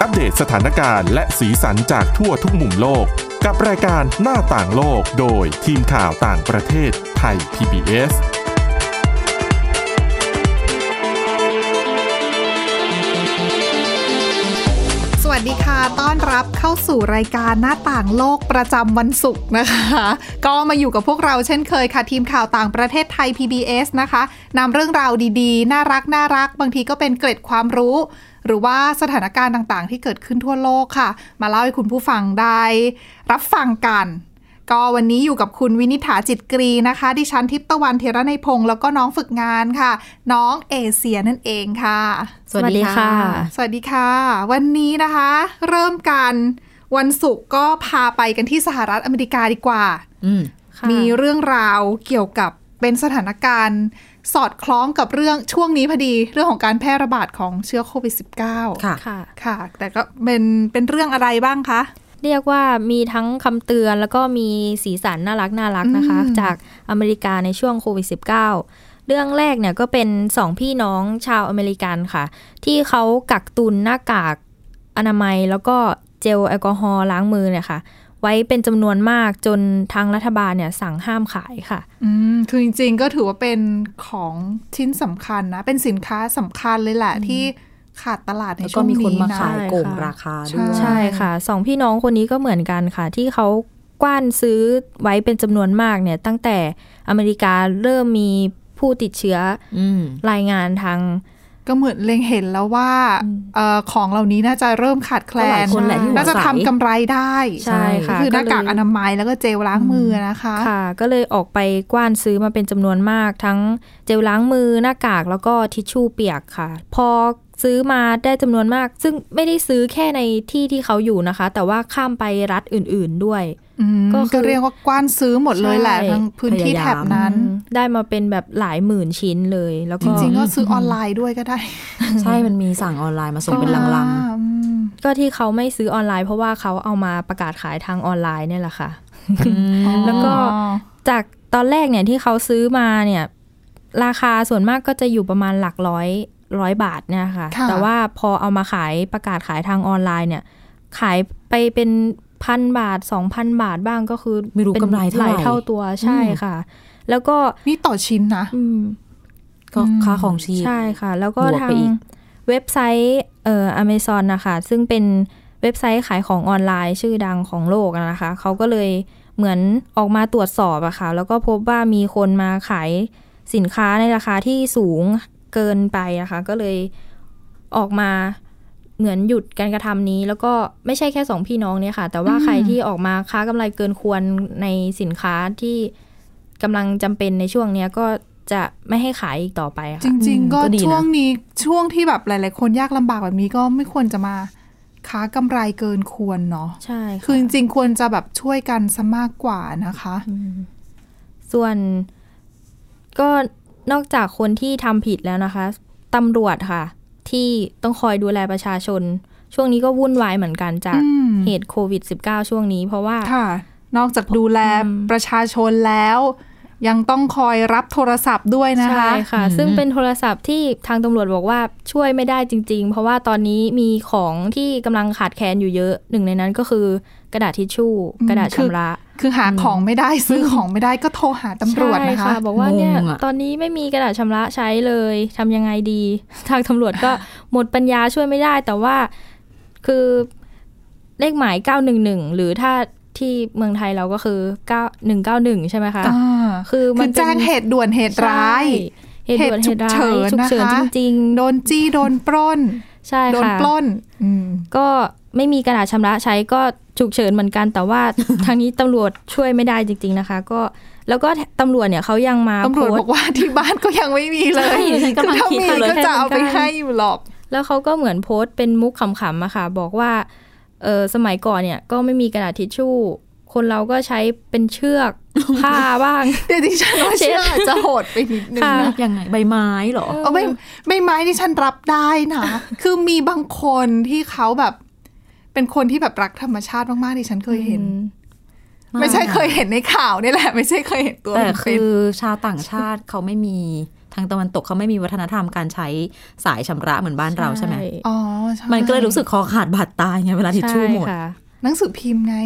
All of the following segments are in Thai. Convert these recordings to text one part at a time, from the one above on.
อัปเดตสถานการณ์และสีสันจากทั่วทุกมุมโลก กับรายการหน้าต่างโลกโดยทีมข่าวต่างประเทศไทย PBS สวัสดีค่ะ ต้อนรับเข้าสู่รายการหน้าต่างโลกประจำวันศุกร์นะคะ ก็มาอยู่กับพวกเราเช่นเคยค่ะ ทีมข่าวต่างประเทศไทย PBS นะคะนำเรื่องราวดีๆ น่ารักน่ารัก บางทีก็เป็นเกร็ดความรู้ หรือว่าสถานการณ์ต่างๆ ที่เกิดขึ้นทั่วโลกค่ะ มาเล่าให้คุณผู้ฟังได้รับฟังกัน ก็วันนี้อยู่กับคุณวินิษฐาจิตกรีนะคะ ดิฉันทิพย์ตะวันเทระในยพงศ์แล้วก็น้องฝึกงานค่ะ น้องเอเชียนั่นเองค่ะ สวัสดีค่ะ สวัสดีค่ะ วันนี้นะคะ เริ่มกันวันศุกร์ก็พาไปกันที่สหรัฐอเมริกาดีกว่าอืมมีเรื่องราวเกี่ยวกับเป็นสถานการณ์ สอดคล้องกับเรื่องช่วงนี้พอดีเรื่องของการแพร่ระบาดของเชื้อโควิด -19 ค่ะค่ะค่ะ แต่ก็เป็นเป็นเรื่องอะไรบ้างคะ เรียกว่ามีทั้งคำเตือนแล้วก็มีสีสันน่ารักน่ารักนะคะอืมจากอเมริกาในช่วงโควิด -19 เรื่องแรกเนี่ยก็เป็นสองพี่น้องชาวอเมริกันค่ะ ที่เขากักตุนหน้ากากอนามัยแล้วก็เจลแอลกอฮอล์ล้างมือเนี่ยค่ะ ไว้เป็นจำนวนมากจนทางรัฐบาลเนี่ยสั่งห้ามขายค่ะ อืมคือจริงๆก็ถือว่าเป็นของชิ้นสำคัญนะ เป็นสินค้าสำคัญเลยแหละที่ขาดตลาดในแล้วช่ก็วงมีคนนี้มานะขายโกงใช่ค่ะราคาด้วยใช่ใช่ค่ะ สองพี่น้องคนนี้ก็เหมือนกันค่ะ ที่เขากว้านซื้อไว้เป็นจำนวนมากเนี่ย ตั้งแต่อเมริกาเริ่มมีผู้ติดเชื้ออืมรายงานทาง ก็เหมือนเล็งเห็นแล้วว่าอืมเออของเหล่านี้น่าจะเริ่มขาดแคลก็หลายนคนแหละที่หัวน่าจะใสทำกำไรได้ใช่ค่ะคือหน้ากากเลยอนามัยแล้วก็เจลล้างมือนะคะค่ะ ก็เลยออกไปกว้านซื้อมาเป็นจำนวนมาก ทั้งเจลล้างมือหน้ากากแล้วก็ทิชชู่เปียกค่ะ พอซื้อมาได้จำนวนมาก ซึ่งไม่ได้ซื้อแค่ในที่ที่เขาอยู่นะคะ แต่ว่าข้ามไปรัฐอื่น ๆด้วยอืม ก็คือก็เรียกว่ากว้านซื้อหมดเลยแหละใช่ทั้งพื้นที่พยายามแถบนั้นอืมได้มาเป็นแบบหลายหมื่นชิ้นเลย แล้วจก็ริงๆก็ซื้อออนไลน์ด้วยก็ได้ ใช่มันมีสั่งออนไลน์มาส่งเป็นลังอ่าอืมก็ที่เขาไม่ซื้อออนไลน์ เพราะว่าเขาเอามาประกาศขายทางออนไลน์เนี่ยแหละค่ะๆอืมแล้วก็จากตอนแรกเนี่ยที่เขาซื้อมาเนี่ย ราคาส่วนมากก็จะอยู่ประมาณหลักร้อยร้อยบาทเนี่ยค่ะค่ะแต่ว่าพอเอามาขายประกาศขายทางออนไลน์เนี่ย ขายไปเป็น พันบาทสองพันบาทบ้างก็คือไม่รู้เป็นกำไรเท่าหไหลายร่เท่าตัวใช่ค่ะ แล้วก็นี่ต่อชิ้นนะอืมก็ค่าของชีพใช่ค่ะ แล้วก็บวกทาไปงอีกเว็บไซต์เอ่ออเมซอนนะคะซึ่งเป็นเว็บไซต์ขายของออนไลน์ชื่อดังของโลกอะนะคะเขาก็เลยเหมือนออกมาตรวจสอบอะค่ะ แล้วก็พบว่ามีคนมาขายสินค้าในราคาที่สูงเกินไปนะคะ ก็เลยออกมา เหมือนหยุดการกระทำนี้ แล้วก็ไม่ใช่แค่สองพี่น้องเนี่ยค่ะ แต่ว่าอืมใครที่ออกมาค้ากำไรเกินควรในสินค้าที่กำลังจำเป็นในช่วงเนี้ยก็จะไม่ให้ขายอีกต่อไปค่ะ จริง ๆ ก็ก็ดีนะช่วงนี้ช่วงที่แบบหลาย ๆ คนยากลำบากแบบนี้ก็ไม่ควรจะมาค้ากำไรเกินควรเนาะใช่ะคือจริง ๆ ควรจะแบบช่วยกันซะมากกว่านะคะอืมส่วนก็นอกจากคนที่ทำผิดแล้วนะคะตำรวจค่ะ ที่ต้องคอยดูแลประชาชน ช่วงนี้ก็วุ่นวายเหมือนกันจากอืมเหตุโควิด -19 ช่วงนี้ เพราะว่าค่ะ นอกจากดูแลอืมประชาชนแล้ว ยังต้องคอยรับโทรศัพท์ด้วยนะคะ ใช่ค่ะอืมซึ่งเป็นโทรศัพท์ที่ทางตำรวจบอกว่าช่วยไม่ได้จริง ๆ เพราะว่าตอนนี้มีของที่กำลังขาดแคลนอยู่เยอะ หนึ่งในนั้นก็คือกระดาษทิชชู่อืมกระดาษคือชำระ คือหาของไม่ได้ซื้อของไม่ได้ก็โทรหาตำรวจนะคะใช่บอกว่าเนี่ยงงอะตอนนี้ไม่มีกระดาษชำระใช้เลยทำยังไงดี ทางตำรวจก็หมดปัญญาช่วยไม่ได้ แต่ว่าคือเลขหมาย 911 หรือถ้าที่เมืองไทยเราก็คือ9191 ใช่ไหมคะอ่าคือมัคืนอเป็นแจ้งเหตุด่วนเหตุร้ายใช่เหตุด่วนเหตุร้ายเหตุฉุฉุกกเฉิเฉินนนะคะจริงโดนจี้โดนปล้นๆใช่โดนค่ะปล้นอืมก็ไม่มีกระดาษชำระใช้ก็ ฉุกเฉินเหมือนกันแต่ว่าทางนี้ตำรวจช่วยไม่ได้จริง ๆนะคะ ก็แล้วก็ตำรวจเนี่ยเขายังมาตำรวจโพสบต์อกว่าที่บ้านก็ยังไม่มีเลยใช่ฉันกำลังถ้าคิดมีอยู่เลยก็จะเอาไปเหมือนกันให้อยู่หรอก แล้วเขาก็เหมือนโพสต์เป็นมุกขำๆอะค่ะ บอกว่าเออสมัยก่อนเนี่ยก็ไม่มีกระดาษทิชชู่ คนเราก็ใช้เป็นเชือกผ้าบ้างเดี๋ยวดิฉันว่าเชื่ออาจจะโหดไปนิดนึงค่ะนะยังไงใบไม้เหรอเอาไม่ไม่ไม้ที่ฉันรับได้นะคือมีบางคนที่เขาแบบ เป็นคนที่แบบรักธรรมชาติมากๆที่ฉันเคยเห็น ไม่ใช่เคยเห็นในข่าวนี่แหละ ไม่ใช่เคยเห็นตัวแต่เป็นคือชาวต่างชาติเขาไม่มีทางตะวันตกเขาไม่มีวัฒนธรรมการใช้สายชำระเหมือนบ้านเราใช่ไหมอ๋อใช่มันก็เลยรู้สึกคอขาดบาดตายไงเวลาทิชชู่หมดใช่ค่ะหนังสือพิมพ์ไง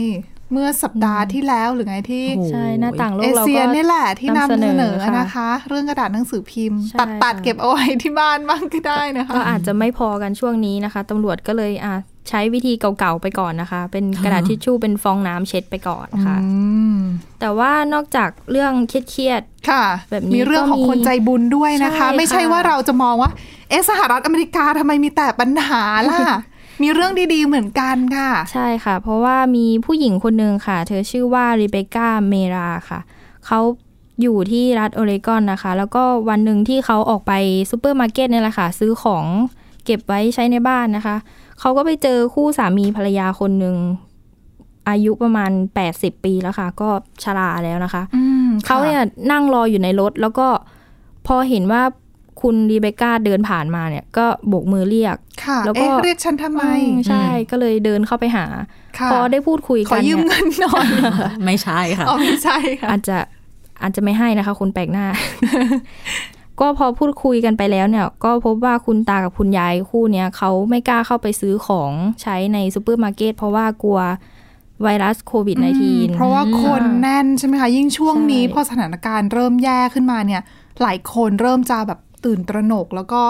เมื่อสัปดาห์ที่แล้วหรือไงที่โอ้โหใช่หน้าต่างโลเอกเราเชียก็นี่แหละที่นำนำเสเสนนออค่ะนะคะ เรื่องกระดาษหนังสือพิมพ์ใช่ตัดตัดค่ะเก็บเอาไว้ที่บ้านบ้างก็ได้นะคะก็อาจจะไม่พอกันช่วงนี้นะคะตำรวจก็เลยอะ ใช้วิธีเก่าๆไปก่อนนะคะ เป็นกระดาษทิชชู่เป็นฟองน้ำเช็ดไปก่อนค่ะอืมแต่ว่านอกจากเรื่องเครียดค่ะ แบบนี้มีเรื่องของก็มีคนใจบุญด้วยนะคะใช่ค่ะไม่ใช่ว่าเราจะมองว่า เอะสหรัฐอเมริกาทำไมมีแต่ปัญหาล่ะมีเรื่องดีๆ เหมือนกันค่ะ ใช่ค่ะ เพราะว่ามีผู้หญิงคนหนึ่งค่ะ เธอชื่อว่าริเบคก้าเมราค่ะ เขาอยู่ที่รัฐโอเรกอนนะคะ แล้วก็วันหนึ่งที่เขาออกไปซูเปอร์มาร์เก็ตเนี่ยแหละค่ะ ซื้อของเก็บไว้ใช้ในบ้านนะคะ เขาก็ไปเจอคู่สามีภรรยาคนหนึ่งอายุประมาณ 80 ปีแล้วค่ะ ก็ชราแล้วนะคะอืมเขาเนี่ยนั่งรออยู่ในรถ แล้วก็พอเห็นว่าคุณรีเบคก้าเดินผ่านมาเนี่ย ก็โบกมือเรียกค่ะแล้วก็เอ๊ะเรียกฉันทำไมอืมใช่ ก็เลยเดินเข้าไปหาค่ะพอได้พูดคุยขอกันยืมเนี่ยเงินหน่อยไม่ใช่ค่ะอ๋อไม่ใช่ค่ะอาจจะอาจจะไม่ให้นะคะคุณแปลกหน้า ก็พอพูดคุยกันไปแล้วเนี่ย ก็พบว่าคุณตากับคุณยายคู่เนี้ยเขาไม่กล้าเข้าไปซื้อของใช้ในซูเปอร์มาร์เก็ตเพราะว่ากลัวไวรัสโควิด -19 เพราะว่าคนแน่นใช่ไหมคะ ยิ่งช่วงนี้ใช่พอสถานการณ์เริ่มแย่ขึ้นมาเนี่ย หลายคนเริ่มจะแบบตื่นตระหนก แล้วก็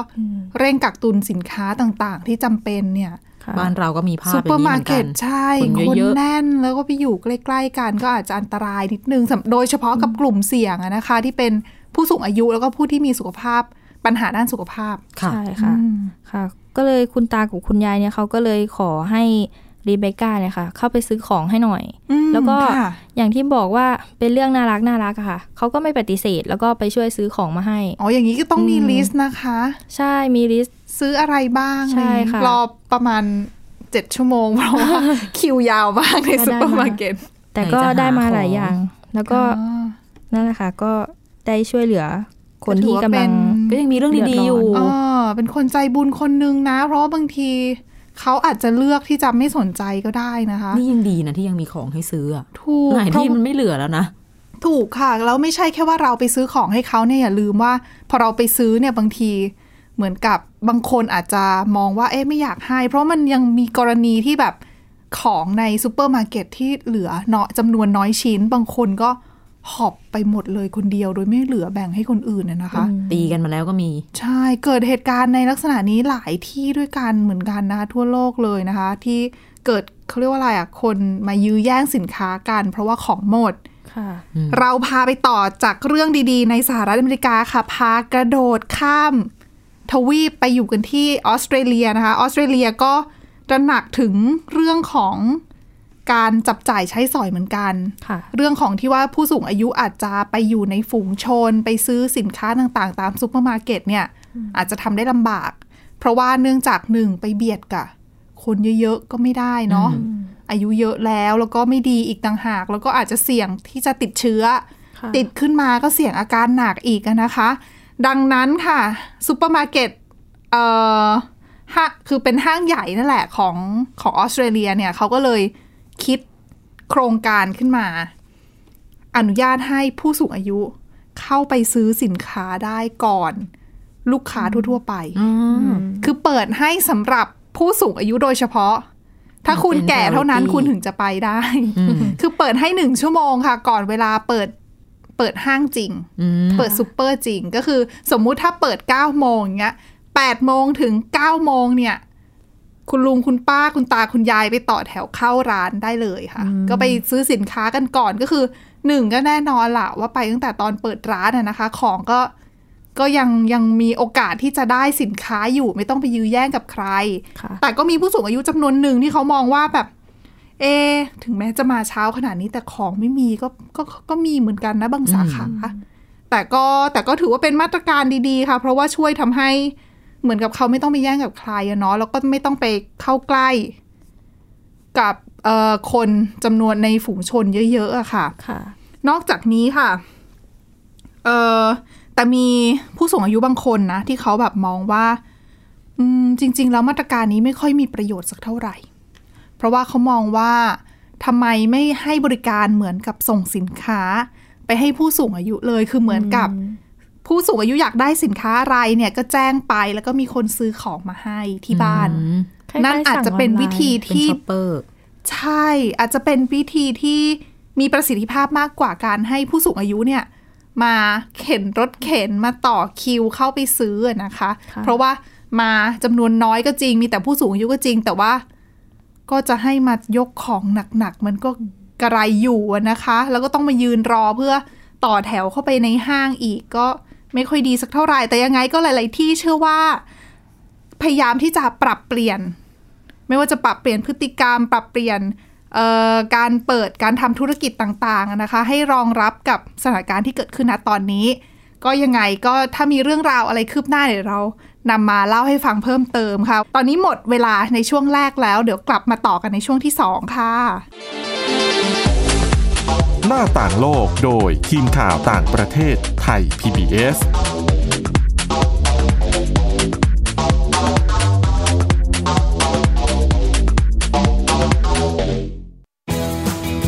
เร่งกักตุนสินค้าต่างๆ ที่จำเป็นเนี่ยค่ะบ้านเราก็มีภาพอย่างนี้เหมือนกัน ซูเปอร์มาร์เก็ตนใช่ คนคนเยอะๆแน่นแล้วก็ไปอยู่ใกล้ ๆ กันก็อาจจะอันตรายนิดนึงสำโดยเฉพาะกับกลุ่มเสี่ยงอะนะคะ ที่เป็น ผู้สูงอายุแล้วก็ผู้ที่มีสุขภาพปัญหาด้านสุขภาพค่ะใช่ค่ะอืมค่ะ ก็เลยคุณตากับคุณยายเนี่ยเขาก็เลยขอให้รีเบคก้าเนี่ยค่ะ เข้าไปซื้อของให้หน่อยอืมแล้วก็ค่ะอย่างที่บอกว่าเป็นเรื่องน่ารักน่ารักอะค่ะเขาก็ไม่ปฏิเสธ แล้วก็ไปช่วยซื้อของมาให้ อ๋ออย่างนี้ก็ต้องมีอืม list นะคะ ใช่มี list ซื้ออะไรบ้างใช่ค่ะรอประมาณเจ็ดชั่วโมงเพราะว่าคิวยาวมากในก็ได้ซูเปอร์มาร์เก็ตแต่ก็ไหนจะหาได้มาหลายของอย่าง แล้วก็อ๋อนั่นแหละค่ะก็ ได้ช่วยเหลือ คนก็ถือที่ว่ากำลังเป็นก็ยังมีเรื่องดีๆอยู่เออเป็นคนใจบุญคนนึงนะ เพราะว่าบางทีเขาอาจจะเลือกที่จะไม่สนใจก็ได้นะคะ นี่ยังดีนะที่ยังมีของให้ซื้ออะถูกไหนเพราะที่มันไม่เหลือแล้วนะถูกค่ะแล้วไม่ใช่แค่ว่าเราไปซื้อของให้เขาเนี่ยอย่าลืมว่า พอเราไปซื้อเนี่ยบางทีเหมือนกับบางคนอาจจะมองว่าเอ๊ะไม่อยากให้ เพราะมันยังมีกรณีที่แบบของในซูเปอร์มาร์เก็ตที่เหลือเนาะจำนวนน้อยชิ้น บางคนก็ หอบไปหมดเลยคนเดียว โดยไม่เหลือแบ่งให้คนอื่นน่ะนะคะ ตีกันมาแล้วก็มี ใช่เกิดเหตุการณ์ในลักษณะนี้หลายที่ด้วยกันเหมือนกันนะคะทั่วโลกเลยนะคะ ที่เกิดเขาเรียกว่าอะไรอะคนมายื้อแย่งสินค้ากัน เพราะว่าของหมดค่ะเราพาไปต่อจากเรื่องดีๆ ในสหรัฐอเมริกาค่ะพากระโดดข้าม ทวีปไปอยู่กันที่ออสเตรเลียนะคะออสเตรเลียก็ตระหนักถึงเรื่องของ การจับจ่ายใช้สอยเหมือนกันค่ะเรื่องของที่ว่าผู้สูงอายุอาจจะไปอยู่ในฝูงชน ไปซื้อสินค้าต่างๆ ตามซูเปอร์มาร์เก็ตเนี่ย อาจจะทำได้ลำบาก เพราะว่าเนื่องจากหนึ่งไปเบียดกับคนเยอะๆ ก็ไม่ได้เนาะอายุเยอะแล้วแล้วก็ไม่ดีอีกต่างหาก แล้วก็อาจจะเสี่ยงที่จะติดเชื้อค่ะติดขึ้นมาก็เสี่ยงอาการหนักอีกอะนะคะ ดังนั้นค่ะซูเปอร์มาร์เก็ตเอ่อห้าคือเป็นห้างใหญ่นั่นแหละของของออสเตรเลียเนี่ยเขาก็เลย คิดโครงการขึ้นมา อนุญาตให้ผู้สูงอายุเข้าไปซื้อสินค้าได้ก่อน ลูกค้าทั่ว ๆ ไป คือเปิดให้สำหรับผู้สูงอายุโดยเฉพาะ ถ้าคุณเป็นแก่เท่านั้น priority คุณถึงจะไปได้ คือเปิดให้หนึ่งชั่วโมงค่ะ ก่อนเวลาเปิดเปิดห้างจริงอืมเปิดซูเปอร์จริง ก็คือสมมุติถ้าเปิด9โมงอย่างเงี้ย8โมงถึง9โมงเนี่ย คุณลุงคุณป้าคุณตาคุณยายไปต่อแถวเข้าร้านได้เลยค่ะ ก็ไปซื้อสินค้ากันก่อนก็คือหนึ่งก็แน่นอนละว่าไปตั้งแต่ตอนเปิดร้านอะนะคะ ของก็ก็ยังยังมีโอกาสที่จะได้สินค้าอยู่ไม่ต้องไปยื้อแย่งกับใครค่ะแต่ก็มีผู้สูงอายุจำนวนหนึ่งที่เขามองว่าแบบ เอะถึงแม้จะมาเช้าขนาดนี้แต่ของไม่มีก็ก็ก็มีเหมือนกันนะบางสาขาแต่ก็แต่ก็ถือว่าเป็นมาตรการดีๆค่ะ เพราะว่าช่วยทำให้ เหมือนกับเขาไม่ต้องไปแย่งกับใครอะเนาะแล้วก็ไม่ต้องไปเข้าใกล้กับเอ่อคนจำนวนในฝูงชนเยอะๆอะค่ะค่ะ นอกจากนี้ค่ะเออแต่มีผู้สูงอายุบางคนนะ ที่เขาแบบมองว่าอืมจริง ๆ แล้วมาตรการนี้ไม่ค่อยมีประโยชน์สักเท่าไหร่ เพราะว่าเขามองว่าทำไมไม่ให้บริการเหมือนกับส่งสินค้า ไปให้ผู้สูงอายุเลยคือเหมือนกับ ผู้สูงอายุอยากได้สินค้าอะไรเนี่ยก็แจ้งไปแล้วก็มีคนซื้อของมาให้ที่บ้านอืมคล้ายๆนั่นอาจจะเป็นวิธีเป็นที่ shopper ใช่อาจจะเป็นวิธีที่มีประสิทธิภาพมากกว่าการให้ผู้สูงอายุเนี่ยมาเข็นรถเข็นมาต่อคิวเข้าไปซื้ออะนะคะค่ะเพราะว่ามาจำนวนน้อยก็จริง มีแต่ผู้สูงอายุก็จริง แต่ว่าก็จะให้มายกของหนักๆมันก็กระไรอยู่อะนะคะ แล้วก็ต้องมายืนรอเพื่อต่อแถวเข้าไปในห้างอีกก็ ไม่ค่อยดีสักเท่าไหร่แต่ยังไงก็หลาย ๆ ที่เชื่อว่า พยายามที่จะปรับเปลี่ยน ไม่ว่าจะปรับเปลี่ยนพฤติกรรม ปรับเปลี่ยนการเปิดการทำธุรกิจต่าง ๆ นะคะ ให้รองรับกับสถานการณ์ที่เกิดขึ้นณตอนนี้ ก็ยังไงก็ถ้ามีเรื่องราวอะไรคืบหน้าเดี๋ยวเรานำมาเล่าให้ฟังเพิ่มเติมค่ะ ตอนนี้หมดเวลาในช่วงแรกแล้ว เดี๋ยวกลับมาต่อกันในช่วงที่ 2 ค่ะ หน้าต่างโลกโดยทีมข่าวต่างประเทศไทย PBS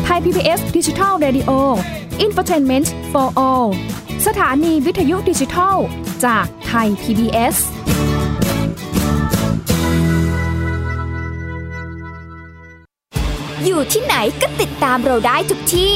ไทย PBS ดิจิทัล Radio Infotainment for All สถานีวิทยุดิจิทัลจากไทย PBS อยู่ที่ไหนก็ติดตามเราได้ทุกที่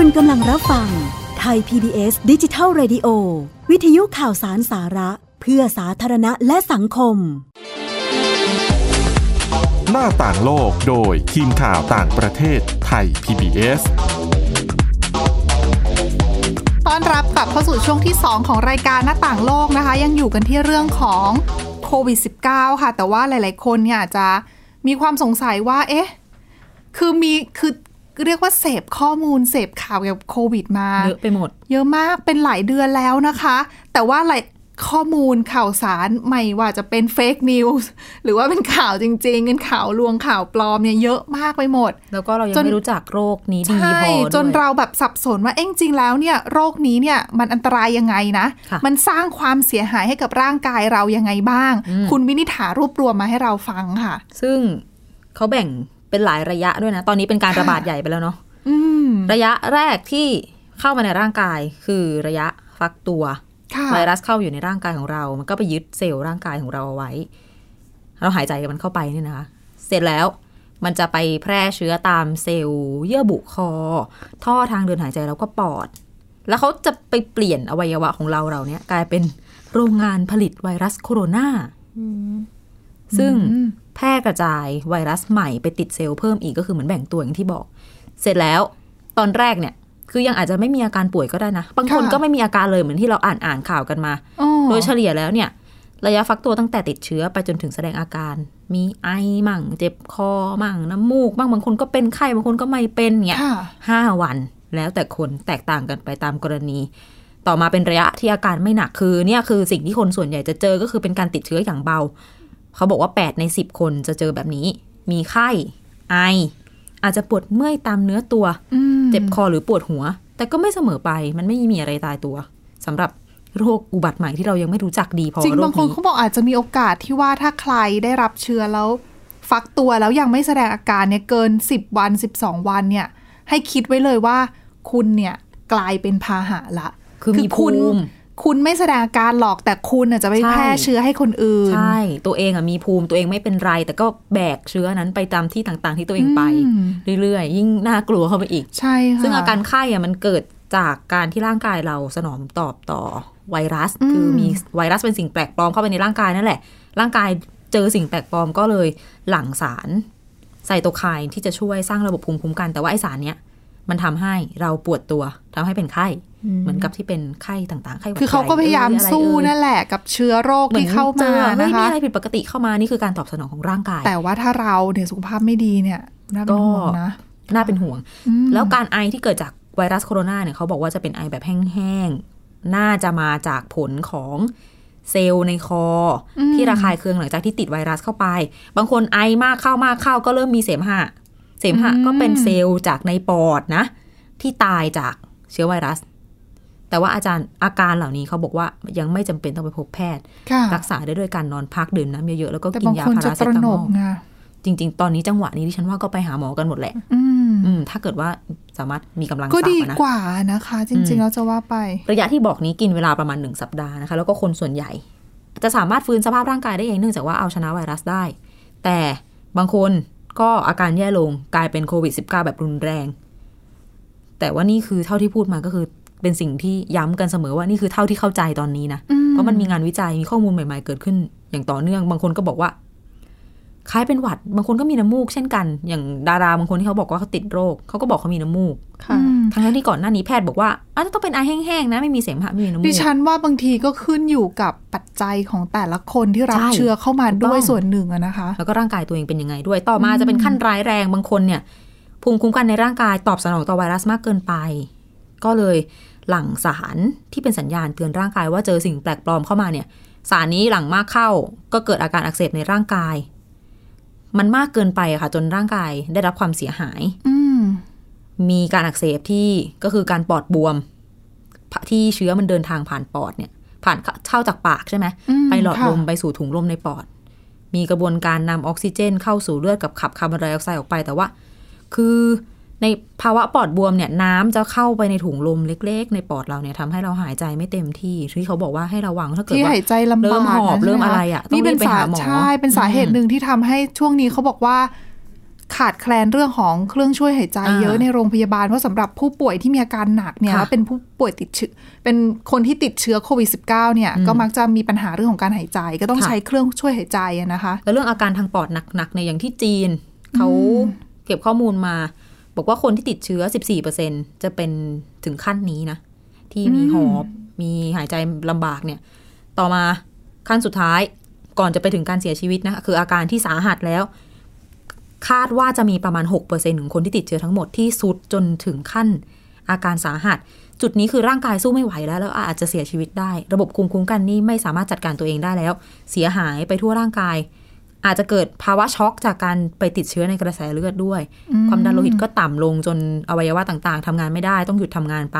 คุณกำลังรับฟังไทย PBS ดิจิทัล Radio วิทยุข่าวสารสาระ เพื่อสาธารณะและสังคม หน้าต่างโลกโดยทีมข่าวต่างประเทศไทย PBS ต้อนรับกลับเข้าสู่ช่วงที่ 2 ของรายการหน้าต่างโลกนะคะ ยังอยู่กันที่เรื่องของโควิด -19 ค่ะ แต่ว่าหลาย ๆ คนเนี่ยอาจจะมีความสงสัยว่า เอ๊ะ คือมี คือ เรียกว่าเสพข้อมูลเสพข่าวเกี่ยวกับโควิดมาเยอะไปหมด เยอะมากเป็นหลายเดือนแล้วนะคะ แต่ว่าหลายข้อมูลข่าวสารไม่ว่าจะเป็น fake news หรือว่าเป็นข่าวจริงๆเป็นข่าวลวงข่าวปลอมเนี่ยเยอะมากไปหมด แล้วก็เรายังจนไม่รู้จักโรคนี้ดีใช่พอด้วยจนเราแบบสับสนว่าเอ้จริงๆแล้วเนี่ยโรคนี้เนี่ยมันอันตรายยังไงนะค่ะมันสร้างความเสียหายให้กับร่างกายเรายังไงบ้างอืมคุณวินิษฐารวบรวมมาให้เราฟังค่ะ ซึ่งเขาแบ่ง เป็นหลายระยะด้วยนะ ตอนนี้เป็นการค่ะระบาดใหญ่ไปแล้วเนาะอืมระยะแรกที่เข้ามาในร่างกายคือระยะฟักตัวค่ะไวรัสเข้าอยู่ในร่างกายของเรา มันก็ไปยึดเซลล์ร่างกายของเราเอาไว้ เราหายใจกับมันเข้าไปเนี่ยนะคะ เสร็จแล้วมันจะไปแพร่เชื้อตามเซลล์เยื่อบุคอ ท่อทางเดินหายใจแล้วก็ปอด แล้วเขาจะไปเปลี่ยนอวัยวะของเราเราเนี่ย กลายเป็นโรงงานผลิตไวรัสโคโรนาซึ่งอืม แพร่กระจายไวรัสใหม่ไปติดเซลล์เพิ่มอีกก็คือเหมือนแบ่งตัวอย่างที่บอก เสร็จแล้วตอนแรกเนี่ย คือยังอาจจะไม่มีอาการป่วยก็ได้นะ บางคนค่ะก็ไม่มีอาการเลยเหมือนที่เราอ่านอ่านข่าวกันมาอ๋อโดยเฉลี่ยแล้วเนี่ย ระยะฟักตัวตั้งแต่ติดเชื้อไปจนถึงแสดงอาการ มีไอมั่ง เจ็บคอมั่ง น้ำมูกบ้างบางคนก็เป็นไข้บางคนก็ไม่เป็นเนี่ยค่ะห้าวันแล้วแต่คนแตกต่างกันไปตามกรณี ต่อมาเป็นระยะที่อาการไม่หนักคือเนี่ยคือสิ่งที่คนส่วนใหญ่จะเจอก็คือเป็นการติดเชื้ออย่างเบา เขาบอกว่า 8 ใน 10 คนจะเจอแบบนี้ มีไข้ ไอ อาจจะปวดเมื่อยตามเนื้อตัวอืมเจ็บคอหรือปวดหัว แต่ก็ไม่เสมอไปมันไม่มีอะไรตายตัวสำหรับโรคอุบัติใหม่ที่เรายังไม่รู้จักดีพอจริงโรบางคคนนี้เขาบอกอาจจะมีโอกาสที่ว่าถ้าใครได้รับเชื้อแล้ว ฟักตัวแล้วยังไม่แสดงอาการเนี่ยเกิน 10 วัน 12 วันเนี่ย ให้คิดไว้เลยว่าคุณเนี่ยกลายเป็นพาหะละ คือมีคุณภูมิ คุณไม่แสดงอาการหรอกแต่คุณน่ะจะไปใช่แพร่เชื้อให้คนอื่น ใช่ ตัวเองอะมีภูมิตัวเองไม่เป็นไร แต่ก็แบกเชื้อนั้นไปตามที่ต่างๆ ที่ตัวเองไปอืมเรื่อยๆ ยิ่งน่ากลัวเข้าไปอีก ใช่ค่ะซึ่งอาการไข้อะมันเกิดจากการที่ร่างกายเราสนองตอบต่อไวรัสอืมคือมีไวรัสเป็นสิ่งแปลกปลอมเข้าไปในร่างกายนั่นแหละ ร่างกายเจอสิ่งแปลกปลอมก็เลยหลั่งสารไซโตไคน์ที่จะช่วยสร้างระบบภูมิคุ้มกันแต่ว่าไอสารเนี้ยมันทำให้เราปวดตัวทำให้เป็นไข้ เหมือนกับที่เป็นไข้ต่างๆไข้หวัดคือเขาก็พยายามใหญ่เอ่ยอะไรสู้เอ่ยนั่นแหละกับเชื้อโรคเหมือนที่เข้าเจมาอเฮ้ยนะมีคะอะไรผิดปกติเข้ามานี่คือการตอบสนองของร่างกาย แต่ว่าถ้าเราเนี่ยสุขภาพไม่ดีเนี่ยน่าเป็นห่วงนะน่าเป็นห่วงอืมแล้วการไอที่เกิดจากไวรัสโคโรนาเนี่ยเขาบอกว่าจะเป็นไอแบบแห้งๆน่าจะมาจากผลของเซลล์ในคออที่ระคายเคืองหลังจากที่ติดไวรัสเข้าไป บางคนไอมากเข้ามากเข้าก็เริ่มมีเสมหะ เสมหะก็เป็นเซลล์จากในปอดนะ ที่ตายจากเชื้อไวรัส แต่ว่าอาจารย์อาการเหล่านี้เขาบอกว่ายังไม่จำเป็นต้องไปพบแพทย์ค่ะรักษาได้ด้วยการนอนพักดื่มน้ำเยอะๆแล้วก็แต่กินบางยาคนพาจะราเซตระตาหนมอกลไงจริง ๆ ตอนนี้จังหวะนี้ดิฉันว่าก็ไปหาหมอกันหมดแหละ อืมอืมถ้าเกิดว่าสามารถมีกำลังก็ทรัพดีย์อะนะกว่านะคะจอืริงมๆแล้วจะว่าไประยะที่บอกนี้กินเวลาประมาณหนึ่งสัปดาห์นะคะ แล้วก็คนส่วนใหญ่ จะสามารถฟื้นสภาพร่างกายได้เองเนื่องจากว่าเอาชนะไวรัสได้ แต่บางคนก็อาการแย่ลงกลายเป็นโควิด -19 แบบรุนแรง แต่ว่านี่คือเท่าที่พูดมาก็คือ เป็นสิ่งที่ย้ำกันเสมอว่านี่คือเท่าที่เข้าใจตอนนี้นะอืมเพราะมันมีงานวิจัยมีข้อมูลใหม่ ๆ เกิดขึ้นอย่างต่อเนื่อง บางคนก็บอกว่า คล้ายเป็นหวัด บางคนก็มีน้ำมูกเช่นกัน อย่างดาราบางคนที่เขาบอกว่าเขาติดโรคเขาก็บอกเขามีน้ำมูกค่ะอืมทั้งที่ก่อนหน้านี้แพทย์บอกว่าอาจจะต้องเป็นไอแห้งๆนะไม่มีเสมหะไม่มีน้ำมูกดิฉันว่าบางทีก็ขึ้นอยู่กับปัจจัยของแต่ละคนที่รับใช่เชื้อเข้ามาถูกต้องด้วยส่วนหนึ่งอะนะคะ แล้วก็ร่างกายตัวเองเป็นยังไงด้วย ต่อมาจะเป็นขั้นร้ายแรงบางคนเนี่ยภูมิคุ้มกันในร่างกายตอบสนองต่อไวรัสมากเกินไป ก็เลยหลั่งสารที่เป็นสัญญาณเตือนร่างกายว่าเจอสิ่งแปลกปลอมเข้ามาเนี่ย สารนี้หลั่งมากเข้า ก็เกิดอาการอักเสบในร่างกาย มันมากเกินไปอะค่ะ จนร่างกายได้รับความเสียหายอืมมีการอักเสบที่ก็คือการปอดบวม ที่เชื้อมันเดินทางผ่านปอดเนี่ย ผ่านเข้าจากปากใช่ไหมอืมไปหลอดค่ะลมไปสู่ถุงลมในปอด มีกระบวนการนำออกซิเจน เข้าสู่เลือดกับขับคาร์บอนไดออกไซด์ออกไปแต่ว่า คือ ในภาวะปอดบวมเนี่ยน้ำจะเข้าไปในถุงลมเล็ก ๆ ในปอดเราเนี่ยทำให้เราหายใจไม่เต็มที่ที่เขาบอกว่าให้ระวังถ้าเกิดที่ว่าหายใจลำบากเริ่มหอบนะเริ่มใช่หอะไรอะต้องนี่เป็นรีบไปสาหาหมอใช่เป็นสาเหตุอืมหนึ่งที่ทำให้ช่วงนี้เขาบอกว่าขาดแคลนเรื่องของเครื่องช่วยหายใจอ่าเยอะในโรงพยาบาลเพราะสำหรับผู้ป่วยที่มีอาการหนักเนี่ยค่ะแล้วเป็นผู้ป่วยติดเชื้อเป็นคนที่ติดเชื้อโควิด -19 เนี่ยอืมก็มักจะมีปัญหาเรื่องของการหายใจ ก็ต้องค่ะใช้เครื่องช่วยหายใจอะนะคะ แล้วเรื่องอาการทางปอดหนักๆเนี่ยอย่างที่จีน เขาเก็บข้อมูลมา บอกว่าคนที่ติดเชื้อ 14%จะเป็นถึงขั้นนี้นะ ที่มีอืมหอบ มีหายใจลำบากเนี่ย ต่อมาขั้นสุดท้ายก่อนจะไปถึงการเสียชีวิตนะ คืออาการที่สาหัสแล้ว คาดว่าจะมีประมาณ 6%ของคนที่ติดเชื้อทั้งหมดที่สุดจนถึงขั้นอาการสาหัส จุดนี้คือร่างกายสู้ไม่ไหวแล้ว แล้วอาจจะเสียชีวิตได้ ระบบคุมคุ้มกันนี่ไม่สามารถจัดการตัวเองได้แล้ว เสียหายไปทั่วร่างกาย อาจจะเกิดภาวะช็อกจากการไปติดเชื้อในกระแสเลือดด้วย ความดันโลหิตก็ต่ำลงจนอวัยวะต่างๆทำงานไม่ได้ต้องหยุดทำงานไป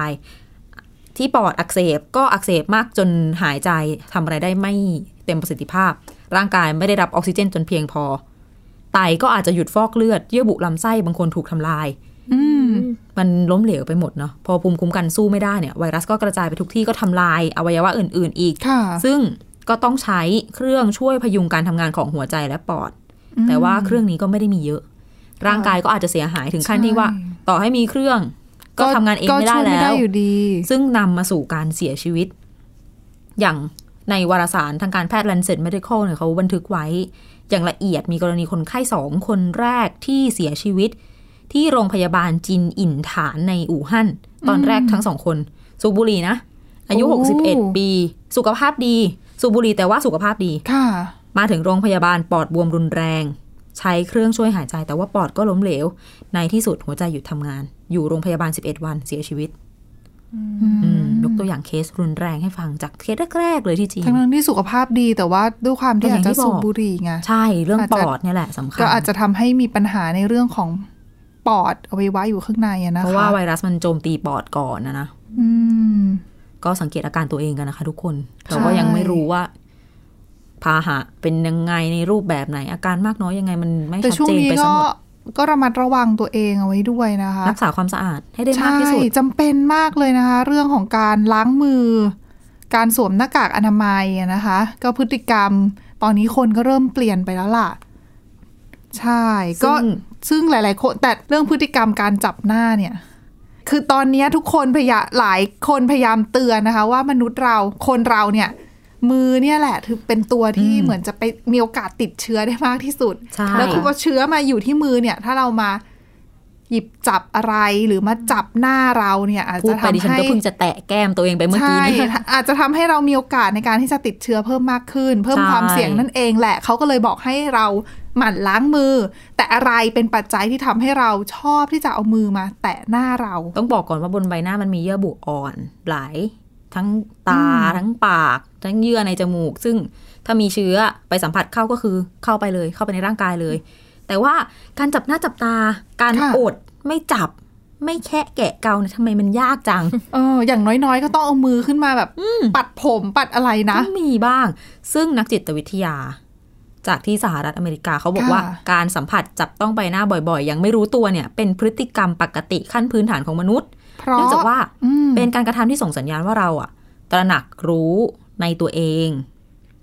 ที่ปอดอักเสบก็อักเสบมากจนหายใจทำอะไรได้ไม่เต็มประสิทธิภาพ ร่างกายไม่ได้รับออกซิเจนจนเพียงพอ ไตก็อาจจะหยุดฟอกเลือด เยื่อบุลำไส้บางคนถูกทำลายอืมมันล้มเหลวไปหมดเนาะพอภูมิคุ้มกันสู้ไม่ได้เนี่ยไวรัสก็กระจายไปทุกที่ก็ทำลายอวัยวะอื่น ๆ อีกค่ะซึ่ง ก็ต้องใช้เครื่องช่วยพยุงการทำงานของหัวใจและปอด แต่ว่าเครื่องนี้ก็ไม่ได้มีเยอะ ร่างกายก็อาจจะเสียหายถึงขั้นที่ว่าใช่ต่อให้มีเครื่อง ก็ทำงานเองไม่ได้ก็ช่วยแล้ไม่ได้วอยู่ดีซึ่งนำมาสู่การเสียชีวิต อย่างในวารสารทางการแพทย์ Lancet Medical เนี่ยเขาบันทึกไว้ อย่างละเอียดมีกรณีคนไข้สองคนแรกที่เสียชีวิต ที่โรงพยาบาลจินอินฐานในอู่ฮั่นตอนแรกทั้งสองคน สูบบุหรี่นะ อายุโอ้61 ปี สุขภาพดี สูบบุหรี่แต่ว่าสุขภาพดีค่ะ มาถึงโรงพยาบาลปอดบวมรุนแรง ใช้เครื่องช่วยหายใจแต่ว่าปอดก็ล้มเหลว ในที่สุดหัวใจหยุดทำงาน อยู่โรงพยาบาล 11 วันเสียชีวิตอืมยกตัวอย่างเคสรุนแรงให้ฟังจากเคสแรกๆเลยที่จีนทั้งนั้นที่สุขภาพดีแต่ว่าด้วยความที่ก็ออาย่าจงจะที่บอกสูบบุหรี่ไงใช่เรื่องอาจปจะอดเนี่ยแหละสำคัญก็อาจจะทำให้มีปัญหาในเรื่องของปอดอวัยวะอยู่ข้างในอะนะคะเพราะว่าไวรัสมันโจมตีปอดก่อนนะนะอืม ก็สังเกตอาการตัวเองกันนะคะ ทุกคนใช่เราก็ยังไม่รู้ว่าพาหะเป็นยังไงในรูปแบบไหน อาการมากน้อยยังไงมันไม่แต่ชัดช่วงเจนนี้ไปซะก็หมดก็ระมัดระวังตัวเองเอาไว้ด้วยนะคะ รักษาความสะอาดให้ได้มากใช่ที่สุดจำเป็นมากเลยนะคะ เรื่องของการล้างมือ การสวมหน้ากากอนามัยอะนะคะ ก็พฤติกรรม ตอนนี้คนก็เริ่มเปลี่ยนไปแล้วล่ะ ใช่ ก็ซึ่งซึ่งหลาย ๆ คนแต่เรื่องพฤติกรรมการจับหน้าเนี่ย คือตอนนี้ทุกคนพยาหลายคนพยายามเตือนนะคะ ว่ามนุษย์เราคนเราเนี่ยมือเนี่ยแหละถือเป็นตัวที่เหมือนจะไปมีโอกาสติดเชื้อได้มากที่สุดใช่แล้วคือพอเชื้อมาอยู่ที่มือเนี่ย ถ้าเรามาหยิบจับอะไรหรือมาจับหน้าเราเนี่ย อาจพูดจะไปดิทำฉันให้ก็เพิ่งจะแตะแก้มตัวเองไปเมื่อกี้ใช่นี้อาจจะทำให้เรามีโอกาสในการที่จะติดเชื้อเพิ่มมากขึ้น เพิ่มใช่ความเสี่ยงนั่นเองแหละเขาก็เลยบอกให้เรา หมั่นล้างมือ แต่อะไรเป็นปัจจัยที่ทำให้เราชอบที่จะเอามือมา แตะหน้าเรา ต้องบอกก่อนว่าบนใบหน้ามันมีเยื่อบุอ่อนหลาย ทั้งตาอืมทั้งปาก ทั้งเยื่อในจมูก ซึ่งถ้ามีเชื้อไปสัมผัสเข้าก็คือเข้าไปเลย เข้าไปในร่างกายเลย แต่ว่าการจับหน้าจับตา การค่ะอดไม่จับไม่แค่แกะเกาเนี่ยทำไมมันยากจัง เออ อย่างน้อยๆ ก็ต้องเอามือขึ้นมาแบบ ปัดผมปัดอะไรนะต้องมีบ้าง ซึ่งนักจิตวิทยา จากที่สหรัฐอเมริกาเขาบอกค่ะว่าการสัมผัสจับต้องใบหน้าบ่อยๆ ยังไม่รู้ตัวเนี่ย เป็นพฤติกรรมปกติขั้นพื้นฐานของมนุษย์เพราะเนื่องจากว่าอืมเป็นการกระทำที่ส่งสัญญาณว่าเราอะตระหนักรู้ในตัวเอง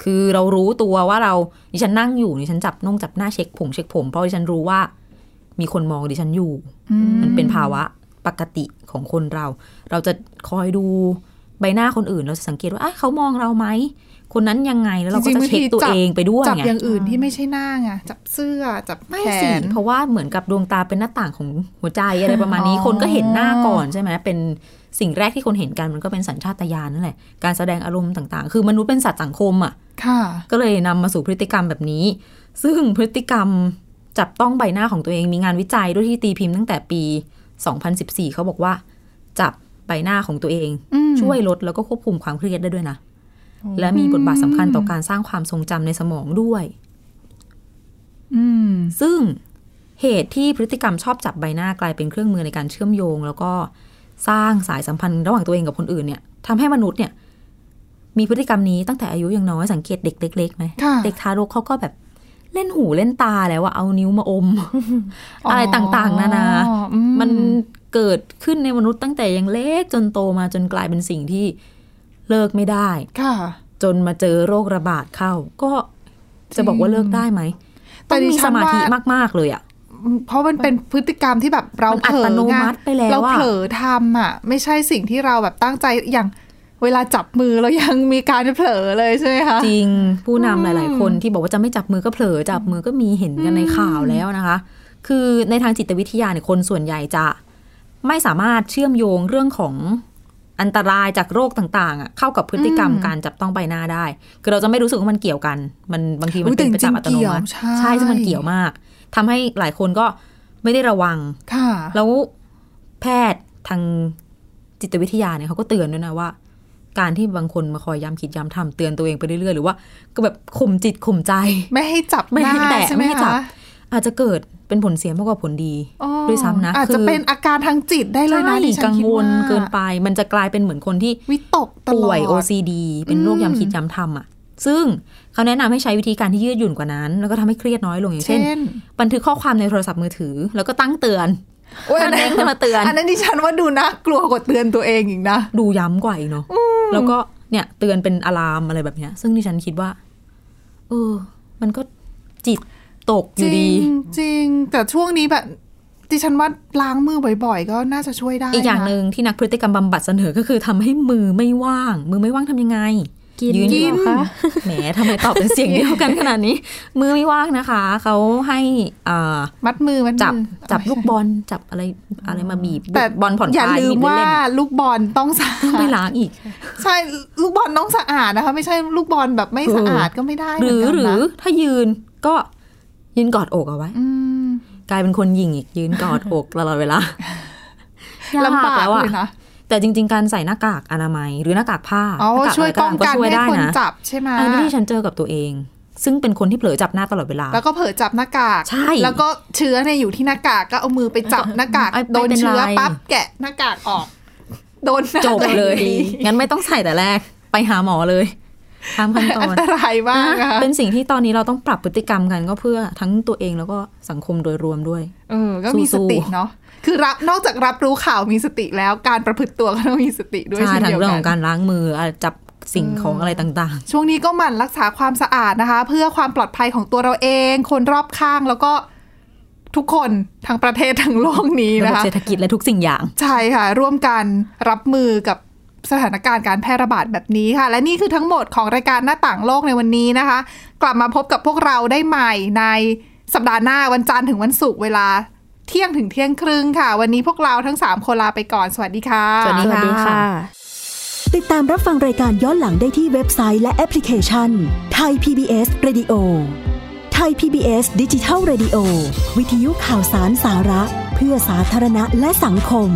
คือเรารู้ตัวว่าเราดิฉันนั่งอยู่ดิฉันจับนงจับหน้าเช็คผมเช็คผมเพราะดิฉันรู้ว่า มีคนมองดิฉันอยู่ มันเป็นภาวะปกติของคนเรา เราจะคอยดูใบหน้าคนอื่นเราจะสังเกตว่าเอ้ยเขามองเราไหม คนนั้นยังไงแล้วเราก็จริงจะๆเช็คตัววิธีจับเองไปด้วยจับไงอย่างอื่นที่ไม่ใช่หน้าไงจับเสื้อจับไม่แขสินเพราะว่าเหมือนกับดวงตาเป็นหน้าต่างของหัวใจอะไรประมาณนี้อ๋อคนก็เห็นหน้าก่อนใช่ไหมเป็นสิ่งแรกที่คนเห็นกันมันก็เป็นสัญชาตญาณนั่นแหละการแสดงอารมณ์ต่างๆ คือมนุษย์เป็นสัตว์สังคมอะค่ะก็เลยนำมาสู่พฤติกรรมแบบนี้ ซึ่งพฤติกรรมจับต้องใบหน้าของตัวเองมีงานวิจัยด้วยที่ตีพิมพ์ตั้งแต่ปี 2014 เขาบอกว่า จับใบหน้าของตัวเองอืมช่วยลดแล้วก็ควบคุมความเครียดได้ด้วยนะ และมีบทบาทสำคัญต่อการสร้างความทรงจำในสมองด้วยอืมซึ่งเหตุที่พฤติกรรมชอบจับใบหน้ากลายเป็นเครื่องมือในการเชื่อมโยง แล้วก็สร้างสายสัมพันธ์ระหว่างตัวเองกับคนอื่นเนี่ยทำให้มนุษย์เนี่ย มีพฤติกรรมนี้ตั้งแต่อายุยังน้อยสังเกตเด็กเล็กๆไหมค่ะเด็กทารกเขาก็แบบเล่นหูเล่นตาแล้วว่าเอานิ้วมาอม อะไรต่างๆนานาอืมันเกิดขึ้นในมนุษย์ตั้งแต่ยังเล็กจนโตมาจนกลายเป็นสิ่งที่ เลิกไม่ได้ค่ะจนมาเจอโรคระบาดเข้า ก็จะบอกว่าเลิกได้ไหมแต่ต้องดิมีฉัสนมาธิว่ามาก ๆ เลยอะเพราะมันเป็นพฤติกรรมที่แบบเรามันเผลออัตโนไงมัติไปแล้วเราอะเผลอทำอะ ไม่ใช่สิ่งที่เราแบบตั้งใจอย่างเวลาจับมือเรายังมีการเผลอเลยใช่ไหมคะจริงผู้นำหลาย ๆ คนที่บอกว่าจะไม่จับมือก็เผลอจับมือก็มีเห็นกันในข่าวแล้วนะคะ คือในทางจิตวิทยาเนี่ยคนส่วนใหญ่จะไม่สามารถเชื่อมโยงเรื่องของ อันตรายจากโรคต่างๆอะเข้ากับพฤติกรรมอืมการจับต้องใบหน้าได้ คือเราจะไม่รู้สึกว่ามันเกี่ยวกัน มันบางทีมันอุ๊ยแต่เป็นไปตามจริงๆอัตโนมัติเกี่ยวใช่ใช่ซึ่งมันเกี่ยวมากทำให้หลายคนก็ไม่ได้ระวังค่ะ แล้วแพทย์ทางจิตวิทยาเนี่ยเขาก็เตือนด้วยนะว่า การที่บางคนมาคอยย้ำคิดย้ำทำเตือนตัวเองไปเรื่อยๆ หรือว่า ก็แบบข่มจิตข่มใจ ไม่ให้จับไม่หน้าให้แตะใช่ไหมไม่ให้จับคะ อาจจะเกิดเป็นผลเสียมากกว่าผลดีอ๋อด้วยซ้ำนะอาจจะคือเป็นอาการทางจิตได้เลยนะใช่ดิฉันกังคิดวลว่าเกินไป มันจะกลายเป็นเหมือนคนที่วิตกตลอดป่วย OCD เป็นโรคอืมย้ำคิดย้ำทำอะ ซึ่งเขาแนะนำให้ใช้วิธีการที่ยืดหยุ่นกว่านั้น แล้วก็ทำให้เครียดน้อยลงอย่างเช่นเช่น บันทึกข้อความในโทรศัพท์มือถือ แล้วก็ตั้งเตือนโอ้ยอัมันเด้งขึ้นมาเตือน อันนั้นดิฉันว่าดูน่ากลัวกว่าเตือนตัวเองอีกนะดูย้ำกว่าอีกเนาะแล้วก็เนี่ยเตือนเป็นอะลามอะไรแบบเนี้ย ซึ่งดิฉันคิดว่าเออมันก็จิต ตกอจยู่ริดีงจริง แต่ช่วงนี้แบบดิฉันว่าล้างมือบ่อยๆ ก็น่าจะช่วยได้ อีกอย่างนะหนึ่งที่นักพฤติกรรมบำบัดเสนอก็คือทำให้มือไม่ว่าง มือไม่ว่างทำยังไง กินยืนอยู่กินคะแหมทำไมตอบเป็นเสียงเดียวกันขนาดนี้ มือไม่ว่างนะคะ เขาให้อ่ามัดมือมัดมือจับจับลูกบอลจับอะไรอะไรมาบีบแต่บอลผ่อนคอย่าลายลืมบีบว่าเล่นๆลูกบอลต้องสะต้องไปอาดล้างอีก ใช่ลูกบอลต้องสะอาดนะคะ ไม่ใช่ลูกบอลแบบไม่สะอาดก็ไม่ได้หรือเมืนกันหรือนะถ้ายืนก็ ยืนกอดอกเอาไว้อืมกลายเป็นคนหยิงอีกยืนกอดอกตลอดเวลาลำบากแล้วอะเลยนะแต่จริง ๆ การใส่หน้ากากอนามัย หรือหน้ากากผ้าอ๋อหน้ากากช่วยอะไรป้องกันช่วยให้ได้คนนะจับใช่ไหมอันนี้ที่ฉันเจอกับตัวเอง ซึ่งเป็นคนที่เผลอจับหน้าตลอดเวลา แล้วก็เผลอจับหน้ากากใช่แล้วก็เชื้อเนี่ยอยู่ที่หน้ากากก็เอามือไปจับหน้ากากไม่ไม่โดนเป็นไรเชื้อปั๊บแกะหน้ากากออก โดนหน้าจบตัวองเลยดีงั้นไม่ต้องใส่แต่แรกไปหาหมอเลย ทำขั้นตออันนตรายมากอะเป็นสิ่งที่ตอนนี้เราต้องปรับพฤติกรรมกันก็เพื่อทั้งตัวเองแล้วก็สังคมโดยรวมด้วย เออ ก็มีสสู้ๆติเนาะคือรับนอกจากรับรู้ข่าวมีสติแล้วการประพฤติตัวก็ต้องมีสติด้วยใช่เช่นทั้งเดียวเรื่องกัขนองการล้างมืออะจับสิ่งของอะไรต่างช่วงนี้ก็หมั่นรักษาความสะอาดนะคะ เพื่อความปลอดภัยของตัวเราเอง คนรอบข้างแล้วก็ทุกคนทั้งประเทศทั้งโลกนี้ๆระนะบบคะเศรษฐกิจและทุกสิ่งอย่าง ใช่ค่ะ ร่วมกันรับมือกับ สถานการณ์การแพร่ระบาดแบบนี้ค่ะ และนี่คือทั้งหมดของรายการหน้าต่างโลกในวันนี้นะคะ กลับมาพบกับพวกเราได้ใหม่ในสัปดาห์หน้าวันจันทร์ถึงวันศุกร์เวลาเที่ยงถึงเที่ยงครึ่งค่ะ วันนี้พวกเราทั้ง 3 คนลาไปก่อน สวัสดีค่ะ สวัสดีสวัสดีค่ะ ติดตามรับฟังรายการย้อนหลังได้ที่เว็บไซต์และแอปพลิเคชันไทย PBS Radio ไทย PBS ดิจิทัล Radio วิทยุข่าวสารสาระ เพื่อสาธารณะและสังคม